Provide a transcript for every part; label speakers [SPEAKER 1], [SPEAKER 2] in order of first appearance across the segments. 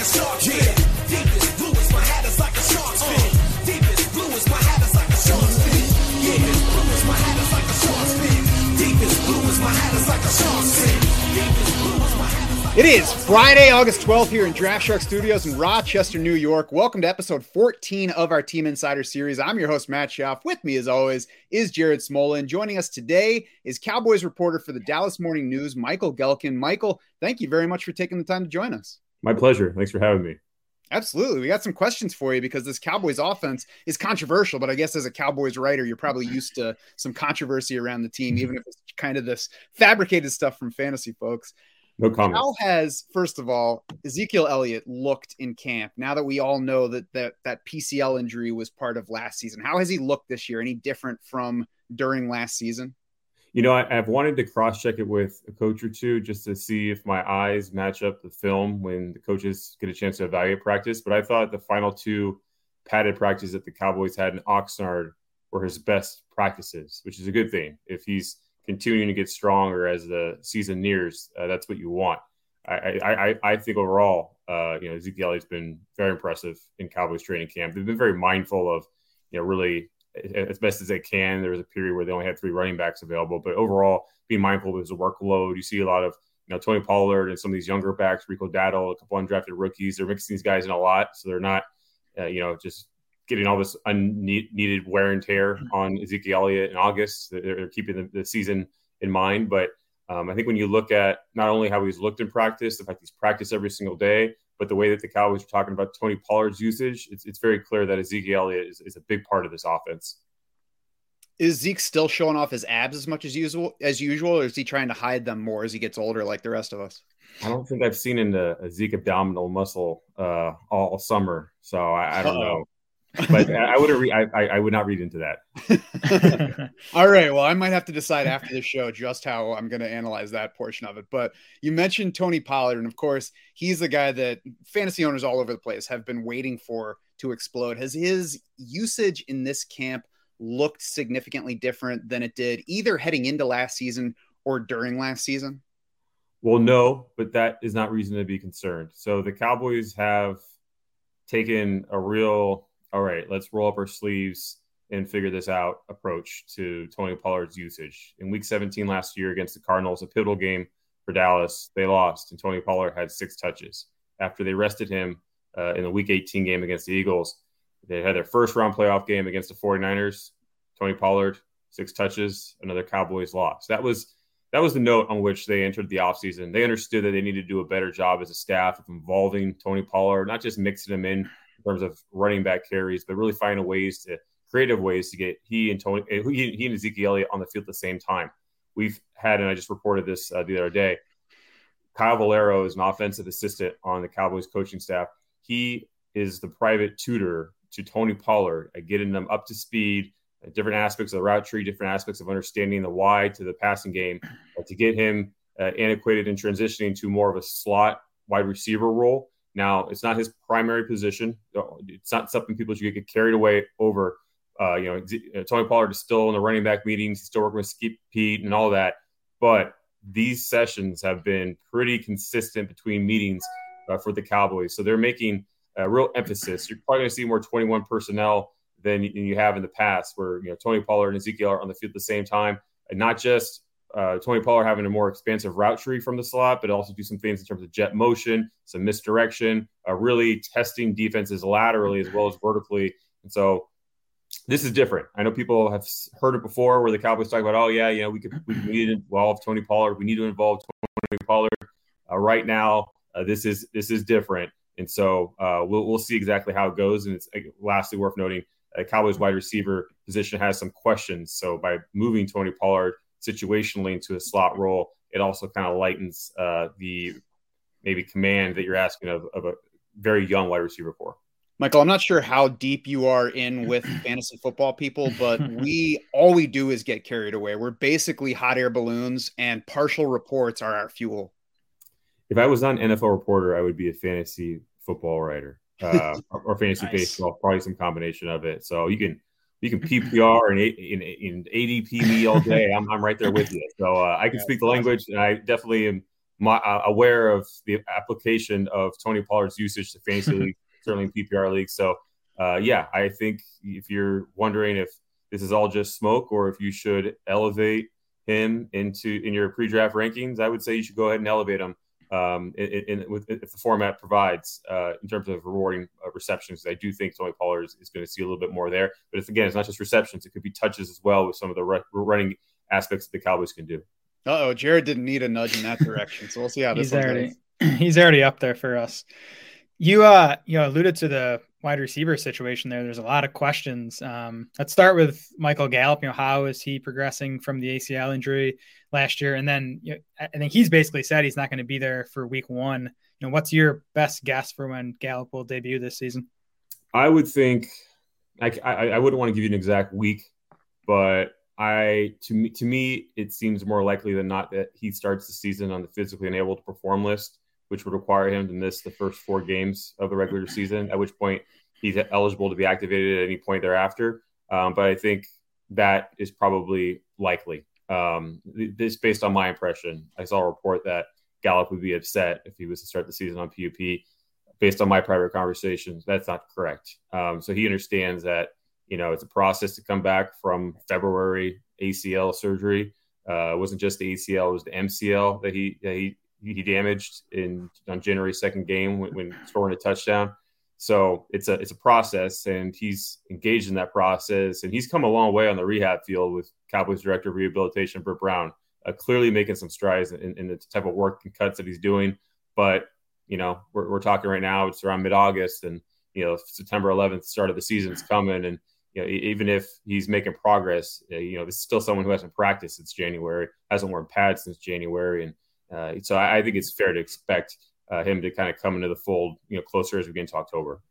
[SPEAKER 1] a shark's fin. Deepest blue is my hat is like a shark's fin. Deepest blue is my hat is like a shark's fin. Yeah, blue is my hat is like a shark's fin. Deepest blue is my hat is like a shark's fin. Deepest blue is my hat
[SPEAKER 2] It is Friday, August 12th here in Draft Shark Studios in Rochester, New York. Welcome to episode 14 of our Team Insider series. I'm your host, Matt Schauf. With me, as always, is Jared Smola. Joining us today is Cowboys reporter for the Dallas Morning News, Michael Gehlken. Michael, thank you very much for taking the time to join us.
[SPEAKER 3] My pleasure. Thanks for having me.
[SPEAKER 2] Absolutely. We got some questions for you because this Cowboys offense is controversial, but I guess as a Cowboys writer, you're probably used to some controversy around the team, even if it's kind of this fabricated stuff from fantasy folks.
[SPEAKER 3] No comment.
[SPEAKER 2] How has, first of all, Ezekiel Elliott looked in camp now that we all know that that, that PCL injury was part of last season? How has he looked this year? Any different from during last season?
[SPEAKER 3] You know, I, I've wanted to cross check it with a coach or two just to see if my eyes match up the film when the coaches get a chance to evaluate practice. But I thought the final two padded practices that the Cowboys had in Oxnard were his best practices, which is a good thing. If he's continuing to get stronger as the season nears, uh, that's what you want. I, I, I think overall, uh, you know, Ezekiel Elliott's been very impressive in Cowboys training camp. They've been very mindful of, you know, really as best as they can. There was a period where they only had three running backs available, but overall, being mindful of his workload. You see a lot of, you know, Tony Pollard and some of these younger backs, Rico Dowdle, a couple undrafted rookies. They're mixing these guys in a lot, so they're not, uh, you know, just getting all this unneeded wear and tear on Ezekiel Elliott in August. They're, they're keeping the, the, season in mind, but um, I think when you look at not only how he's looked in practice, the fact he's practiced every single day, but the way that the Cowboys are talking about Tony Pollard's usage, it's, it's very clear that Ezekiel Elliott is, is a big part of this offense.
[SPEAKER 2] Is Zeke still showing off his abs as much as usual as usual, or is he trying to hide them more as he gets older, like the rest of us?
[SPEAKER 3] I don't think I've seen in a, a Zeke abdominal muscle uh, all summer, so I, I don't know. But uh, I would re- I, I would not read into
[SPEAKER 2] that. All right. Well, I might have to decide after the show just how I'm going to analyze that portion of it. But you mentioned Tony Pollard, and of course, he's the guy that fantasy owners all over the place have been waiting for to explode. Has his usage in this camp looked significantly different than it did either heading into last season or during last season?
[SPEAKER 3] Well, no, but that is not reason to be concerned. So the Cowboys have taken a real all right, let's roll up our sleeves and figure this out approach to Tony Pollard's usage. In week 17 last year against the Cardinals, a pivotal game for Dallas, they lost, and Tony Pollard had six touches. After they rested him uh, in the week 18 game against the Eagles, they had their first round playoff game against the 49ers. Tony Pollard, six touches, another Cowboys loss. That was that was the note on which they entered the offseason. They understood that they needed to do a better job as a staff of involving Tony Pollard, not just mixing him in in terms of running back carries, but really finding ways to creative ways to get he and Tony, eh, he, he and Ezekiel Elliott on the field at the same time. We've had, and I just reported this uh, the other day. Kyle Valero is an offensive assistant on the Cowboys coaching staff. He is the private tutor to Tony Pollard at getting them up to speed, at different aspects of the route tree, different aspects of understanding the why to the passing game, to get him uh, antiquated and transitioning to more of a slot wide receiver role now, it's not his primary position. It's not something people should get carried away over. Uh, you know, uh, Tony Pollard is still in the running back meetings. He's still working with Skip Peete and all that. But these sessions have been pretty consistent between meetings uh, for the Cowboys. So they're making a real emphasis. You're probably going to see more 21 personnel than you have in the past, where you know Tony Pollard and Ezekiel are on the field at the same time, and not just uh, Tony Pollard having a more expansive route tree from the slot, but also do some things in terms of jet motion, some misdirection, uh, really testing defenses laterally as well as vertically. And so this is different. I know people have heard it before where the Cowboys talk about, oh, yeah, you know, we could we need to involve Tony Pollard. We need to involve Tony Pollard. Uh, right now, uh, this is this is different. And so uh, we'll, we'll see exactly how it goes. And it's lastly worth noting, uh, Cowboys wide receiver position has some questions. So by moving Tony Pollard situationally into a slot role, it also kind of lightens uh, the maybe command that you're asking of, of a very young wide receiver corps.
[SPEAKER 2] Michael, I'm not sure how deep you are in with fantasy football people, but we all we do is get carried away. We're basically hot air balloons, and partial reports are our fuel.
[SPEAKER 3] If I was not an NFL reporter, I would be a fantasy football writer uh, or fantasy nice. baseball, probably some combination of it. So you can you can PPR and in, in ADP me all day. I'm, I'm right there with you. So uh, I can speak the language, and I definitely am my, uh, aware of the application of Tony Pollard's usage to fantasy league, certainly in PPR league. So, uh, yeah, I think if you're wondering if this is all just smoke or if you should elevate him into in your pre-draft rankings, I would say you should go ahead and elevate him um, in, in, with, if the format provides uh, in terms of rewarding uh, receptions. I do think Tony Pollard is, is going to see a little bit more there. But it's, again, it's not just receptions; it could be touches as well with some of the re- running aspects that the Cowboys can do.
[SPEAKER 2] oh, Jared didn't need a nudge in that direction, so we'll see how this
[SPEAKER 4] he's
[SPEAKER 2] one
[SPEAKER 4] already
[SPEAKER 2] goes.
[SPEAKER 4] he's already up there for us. You uh you know alluded to the wide receiver situation there. There's a lot of questions. Um, let's start with Michael Gallup. You know, how is he progressing from the ACL injury last year? And then you know, I think he's basically said he's not going to be there for week one. You know, what's your best guess for when Gallup will debut this season?
[SPEAKER 3] I would think I, I, I wouldn't want to give you an exact week, but I to me to me it seems more likely than not that he starts the season on the physically unable to perform list, which would require him to miss the first four games of the regular season. At which point he's eligible to be activated at any point thereafter. Um, but I think that is probably likely. Um, this based on my impression. I saw a report that Gallup would be upset if he was to start the season on PUP. Based on my private conversations, that's not correct. Um, so he understands that you know it's a process to come back from February ACL surgery. Uh, it wasn't just the ACL; it was the MCL that he that he he damaged in on January second game when, when scoring a touchdown. So it's a it's a process, and he's engaged in that process, and he's come a long way on the rehab field with Cowboys director of rehabilitation Britt Brown, uh, clearly making some strides in, in, the type of work and cuts that he's doing. But you know, we're, we're talking right now; it's around mid August, and you know, September 11th, start of the season is coming, and you know, even if he's making progress, uh, you know, is still someone who hasn't practiced since January, hasn't worn pads since January, and uh, so I, I think it's fair to expect uh, him to kind of come into the fold, you know, closer as we get into October.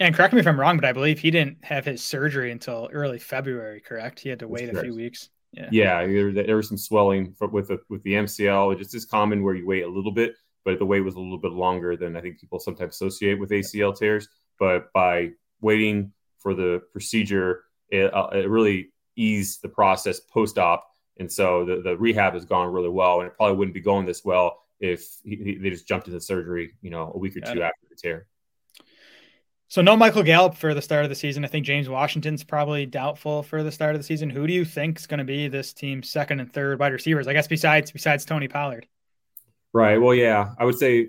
[SPEAKER 4] And correct me if I'm wrong, but I believe he didn't have his surgery until early February. Correct? He had to
[SPEAKER 3] That's
[SPEAKER 4] wait a few weeks. Yeah.
[SPEAKER 3] Yeah, there, there was some swelling for, with the with the MCL. It just is common where you wait a little bit, but the wait was a little bit longer than I think people sometimes associate with ACL tears. But by waiting for the procedure, it, uh, it really eased the process post op, and so the, the rehab has gone really well. And it probably wouldn't be going this well if he, he, they just jumped into surgery, you know, a week or
[SPEAKER 4] Got
[SPEAKER 3] two
[SPEAKER 4] it.
[SPEAKER 3] after the tear.
[SPEAKER 4] So no Michael Gallup for the start of the season. I think James Washington's probably doubtful for the start of the season. Who do you think is going to be this team's second and third wide receivers? I guess besides besides Tony Pollard.
[SPEAKER 3] Right. Well, yeah, I would say,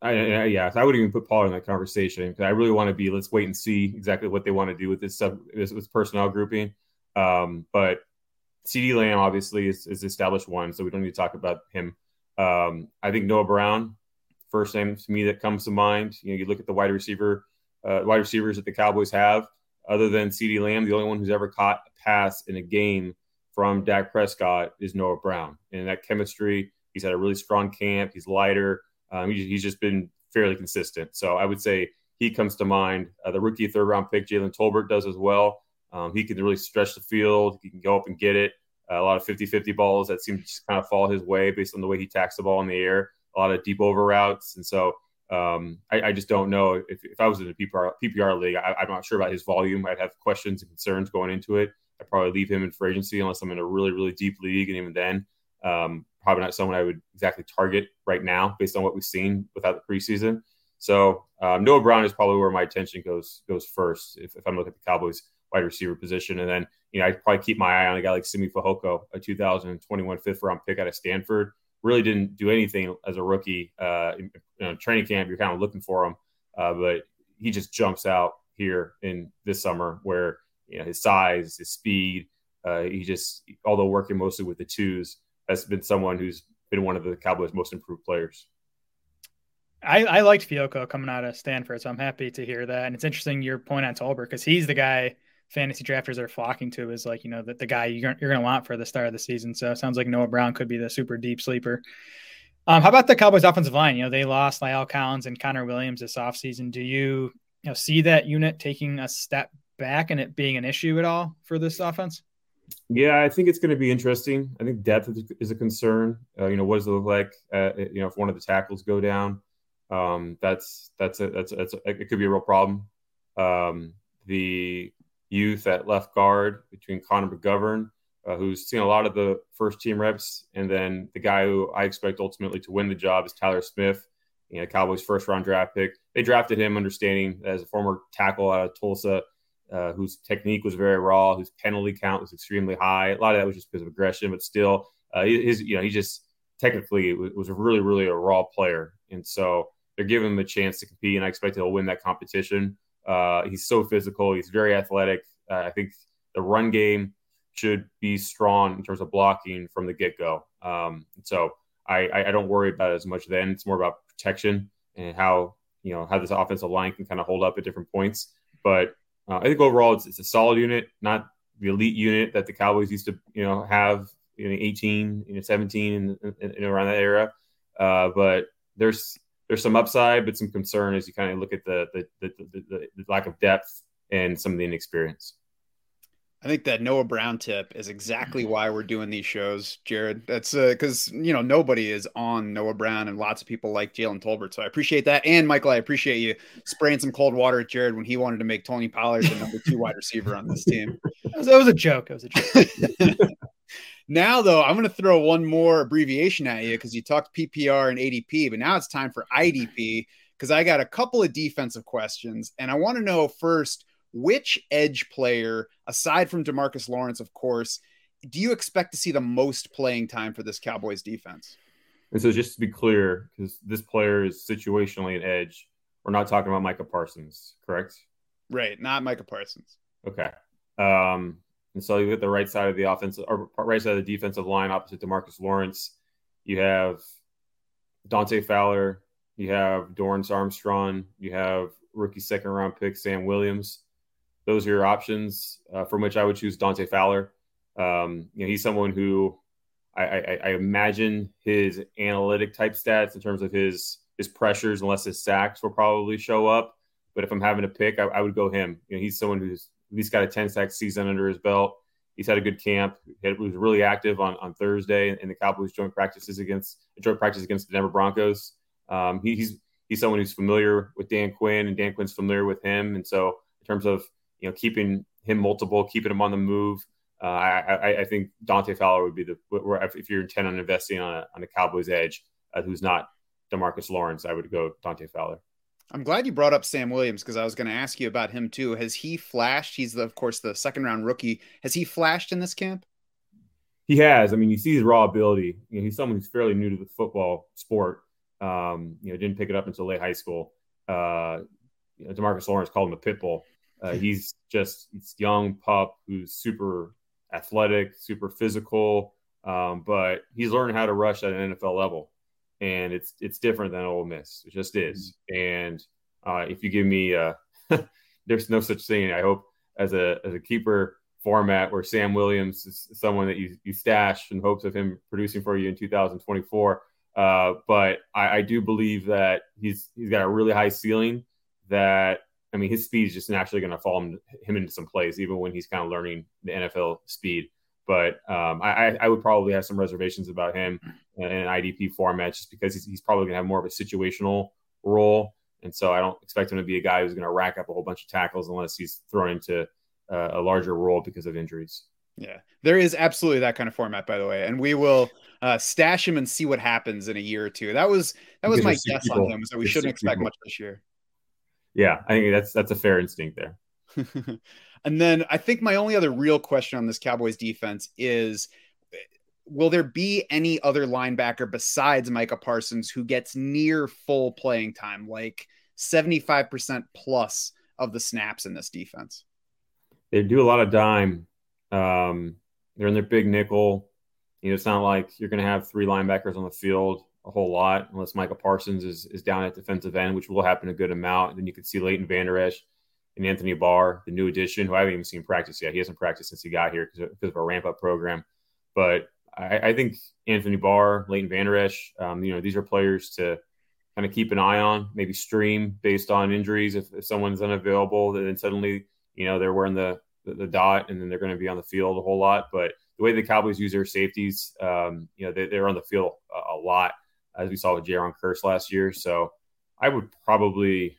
[SPEAKER 3] I, I, yeah, I would even put Pollard in that conversation because I really want to be. Let's wait and see exactly what they want to do with this sub this, this personnel grouping. Um, but CeeDee Lamb obviously is, is established one, so we don't need to talk about him. Um, I think Noah Brown, first name to me that comes to mind. You know, you look at the wide receiver, uh, wide receivers that the Cowboys have. Other than CeeDee Lamb, the only one who's ever caught a pass in a game from Dak Prescott is Noah Brown, and that chemistry. He's had a really strong camp. He's lighter. Um, he, he's just been fairly consistent. So I would say he comes to mind. Uh, the rookie third round pick, Jalen Tolbert, does as well. Um, he can really stretch the field. He can go up and get it. Uh, a lot of 50 50 balls that seem to just kind of fall his way based on the way he tacks the ball in the air. A lot of deep over routes. And so um, I, I, just don't know if, if I was in a PPR, PPR league, I, I'm not sure about his volume. I'd have questions and concerns going into it. I'd probably leave him in free agency unless I'm in a really, really deep league. And even then, um, probably not someone I would exactly target right now based on what we've seen without the preseason. So um, Noah Brown is probably where my attention goes goes first if, if I'm looking at the Cowboys wide receiver position. And then, you know, I'd probably keep my eye on a guy like Simi Fehoko, a 2021 fifth round pick out of Stanford. Really didn't do anything as a rookie. Uh, in, you know, training camp, you're kind of looking for him, uh, but he just jumps out here in this summer where, you know, his size, his speed, uh, he just, although working mostly with the twos, has been someone who's been one of the Cowboys' most improved players.
[SPEAKER 4] I, I liked Fehoko coming out of Stanford, so I'm happy to hear that. And it's interesting your point on Tolbert because he's the guy fantasy drafters are flocking to is like you know the, the guy you're, you're going to want for the start of the season. So it sounds like Noah Brown could be the super deep sleeper. Um, how about the Cowboys offensive line? You know they lost La'el Collins and Connor Williams this offseason. Do you you know see that unit taking a step back and it being an issue at all for this offense?
[SPEAKER 3] Yeah, I think it's going to be interesting. I think depth is a concern. Uh, you know, what does it look like? Uh, you know, if one of the tackles go down, um, that's that's a, that's a, that's a, it could be a real problem. Um, the youth at left guard between Connor McGovern uh, who's seen a lot of the first team reps, and then the guy who I expect ultimately to win the job is Tyler Smith, you know, Cowboys' first round draft pick. They drafted him understanding as a former tackle out of Tulsa, uh, whose technique was very raw, whose penalty count was extremely high. A lot of that was just because of aggression, but still, uh, his you know he just technically was really really a raw player, and so they're giving him a chance to compete, and I expect he'll win that competition. Uh, he's so physical, he's very athletic. Uh, I think the run game should be strong in terms of blocking from the get go. Um, so I, I don't worry about it as much then. It's more about protection and how you know how this offensive line can kind of hold up at different points. But uh, I think overall it's, it's a solid unit, not the elite unit that the Cowboys used to you know have in 18, you know, 17, and, around that era. Uh, but there's there's some upside, but some concern as you kind of look at the the, the, the, the lack of depth and some of the inexperience.
[SPEAKER 2] I think that Noah Brown tip is exactly why we're doing these shows, Jared. That's because uh, you know nobody is on Noah Brown, and lots of people like Jalen Tolbert. So I appreciate that, and Michael, I appreciate you spraying some cold water at Jared when he wanted to make Tony Pollard the number two wide receiver on this team.
[SPEAKER 4] That was, that was a joke. It was a joke.
[SPEAKER 2] now, though, I'm going to throw one more abbreviation at you because you talked PPR and ADP, but now it's time for IDP because I got a couple of defensive questions, and I want to know first which edge player, aside from Demarcus Lawrence, of course, do you expect to see the most playing time for this Cowboys defense?
[SPEAKER 3] And so, just to be clear, because this player is situationally an edge, we're not talking about Micah Parsons, correct?
[SPEAKER 2] Right, not Micah Parsons.
[SPEAKER 3] Okay. Um, and so you get the right side of the offensive or right side of the defensive line opposite Demarcus Lawrence. You have Dante Fowler, you have Dorance Armstrong, you have rookie second round pick Sam Williams those are your options uh, from which I would choose Dante Fowler. Um, you know, he's someone who I, I, I, imagine his analytic type stats in terms of his his pressures, unless his sacks will probably show up. But if I'm having to pick, I, I would go him. You know, he's someone who's least got a 10 sack season under his belt. He's had a good camp. He was really active on, on Thursday in the Cowboys joint practices against joint practice against the Denver Broncos. Um, he, he's he's someone who's familiar with Dan Quinn, and Dan Quinn's familiar with him. And so, in terms of you know, keeping him multiple, keeping him on the move. Uh, I, I, think Dante Fowler would be the if you're intent on investing on a on a Cowboys edge uh, who's not Demarcus Lawrence, I would go Dante Fowler.
[SPEAKER 2] I'm glad you brought up Sam Williams because I was going to ask you about him too. Has he flashed? He's the, of course the second round rookie. Has he flashed in this camp?
[SPEAKER 3] He has. I mean, you see his raw ability. You know, he's someone who's fairly new to the football sport. Um, you know, didn't pick it up until late high school. Uh, you know, Demarcus Lawrence called him a pit bull. Uh, he's just he's young pup who's super athletic, super physical, um, but he's learning how to rush at an NFL level, and it's it's different than Ole Miss. It just is. And uh, if you give me, uh, there's no such thing. I hope as a as a keeper format where Sam Williams is someone that you you stash in hopes of him producing for you in 2024. Uh, but I, I do believe that he's he's got a really high ceiling that I mean, his speed is just naturally going to fall him, him, into some plays, even when he's kind of learning the NFL speed. But um, I, I, would probably have some reservations about him in an IDP format just because he's, he's probably going to have more of a situational role. And so I don't expect him to be a guy who's going to rack up a whole bunch of tackles unless he's thrown into uh, a larger role because of injuries.
[SPEAKER 2] Yeah, there is absolutely that kind of format, by the way, and we will uh, stash him and see what happens in a year or two. That was that was because my guess people. on him, so we shouldn't expect people. much this year
[SPEAKER 3] yeah, I think that's that's a fair instinct there.
[SPEAKER 2] and then I think my only other real question on this Cowboys defense is will there be any other linebacker besides Micah Parsons who gets near full playing time, like 75% plus of the snaps in this defense?
[SPEAKER 3] They do a lot of dime. Um, they're in their big nickel. You know, it's not like you're going to have three linebackers on the field a whole lot unless Micah Parsons is, is down at defensive end, which will happen a good amount. And then you could see Leighton Vander Esch and Anthony Barr, the new addition, who I haven't even seen practice yet. He hasn't practiced since he got here because of, a ramp up program. But I, I, think Anthony Barr, Leighton Vander Esch, um, you know, these are players to kind of keep an eye on, maybe stream based on injuries. If, if someone's unavailable, then suddenly, you know, they're wearing the, the, the dot and then they're going to be on the field a whole lot. But the way the Cowboys use their safeties, um, you know, they, are on the field a, a lot as we saw with Jayron Kearse last year. So I would probably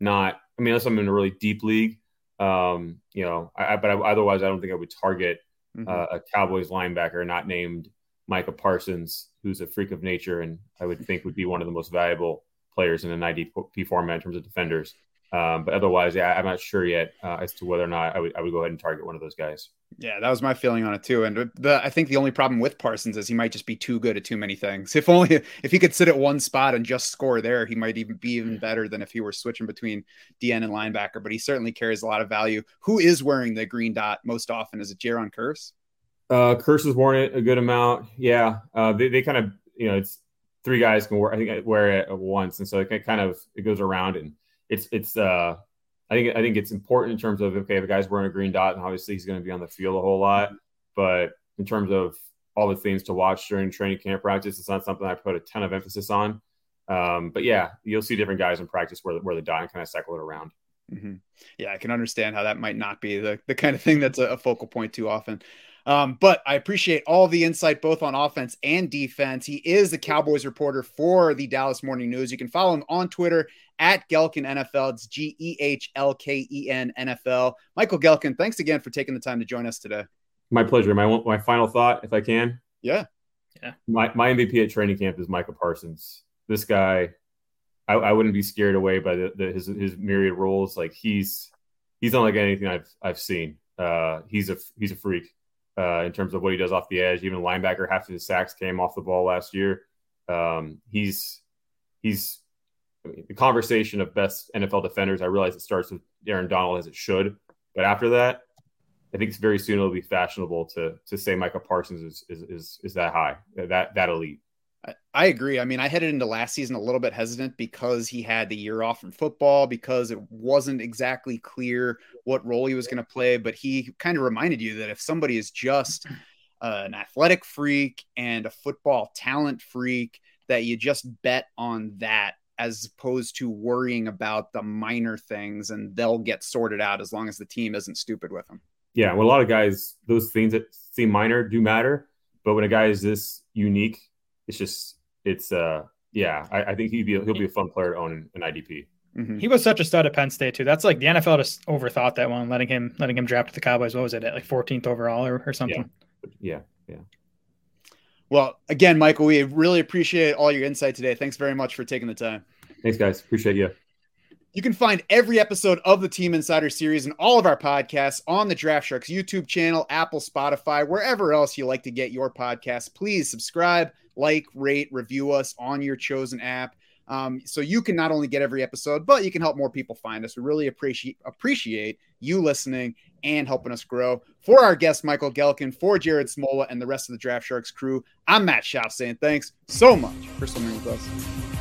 [SPEAKER 3] not. I mean, unless I'm in a really deep league, um, you know. I, but I, otherwise, I don't think I would target mm-hmm. uh, a Cowboys linebacker not named Micah Parsons, who's a freak of nature, and I would think would be one of the most valuable players in an IDP format in terms of defenders. Um, but otherwise, yeah, I'm not sure yet uh, as to whether or not I would, I would go ahead and target one of those guys.
[SPEAKER 2] Yeah, that was my feeling on it too. And the, I think the only problem with Parsons is he might just be too good at too many things. If only if he could sit at one spot and just score there, he might even be even better than if he were switching between DN and linebacker. But he certainly carries a lot of value. Who is wearing the green dot most often? Is it Jayron Kearse?
[SPEAKER 3] Uh, Kearse has worn it a good amount. Yeah, uh, they they kind of you know it's three guys can wear I think wear it at once, and so it kind of it goes around and it's it's uh I think I think it's important in terms of okay, if guy's wearing a green dot, and obviously he's going to be on the field a whole lot. But in terms of all the things to watch during training camp practice, it's not something I put a ton of emphasis on. Um, but yeah, you'll see different guys in practice where where the dot and kind of cycle it around.
[SPEAKER 2] Mm-hmm. Yeah, I can understand how that might not be the the kind of thing that's a, a focal point too often. Um, but I appreciate all the insight both on offense and defense. He is the Cowboys reporter for the Dallas Morning News. You can follow him on Twitter at Gehlken NFL. It's G E H L K E N NFL. Michael Gehlken, thanks again for taking the time to join us today.
[SPEAKER 3] My pleasure. My my final thought, if I can.
[SPEAKER 2] Yeah.
[SPEAKER 3] Yeah. My my MVP at training camp is Micah Parsons. This guy, I, I wouldn't be scared away by the, the, his his myriad roles. Like he's he's unlike anything I've I've seen. Uh, he's a he's a freak uh, in terms of what he does off the edge. Even linebacker, half of his sacks came off the ball last year. Um, he's he's I mean, the conversation of best NFL defenders. I realize it starts with Aaron Donald as it should, but after that, I think it's very soon it'll be fashionable to to say Micah Parsons is is is, is that high, that that elite.
[SPEAKER 2] I agree. I mean, I headed into last season a little bit hesitant because he had the year off from football, because it wasn't exactly clear what role he was going to play. But he kind of reminded you that if somebody is just uh, an athletic freak and a football talent freak, that you just bet on that as opposed to worrying about the minor things and they'll get sorted out as long as the team isn't stupid with them.
[SPEAKER 3] Yeah. Well, a lot of guys, those things that seem minor do matter. But when a guy is this unique, it's just it's uh yeah, I, I think he'd be he'll be a fun player to own in, in IDP.
[SPEAKER 4] Mm-hmm. He was such a stud at Penn State too. That's like the NFL just overthought that one, letting him letting him draft the Cowboys. What was it at like 14th overall or, or something?
[SPEAKER 3] Yeah. yeah, yeah.
[SPEAKER 2] Well, again, Michael, we really appreciate all your insight today. Thanks very much for taking the time.
[SPEAKER 3] Thanks, guys. Appreciate you.
[SPEAKER 2] You can find every episode of the Team Insider series and all of our podcasts on the Draft Sharks YouTube channel, Apple, Spotify, wherever else you like to get your podcasts. Please subscribe, like, rate, review us on your chosen app. Um, so you can not only get every episode, but you can help more people find us. We really appreciate appreciate you listening and helping us grow. For our guest Michael Gehlken, for Jared Smola, and the rest of the Draft Sharks crew, I'm Matt Schauf saying thanks so much for swimming with us.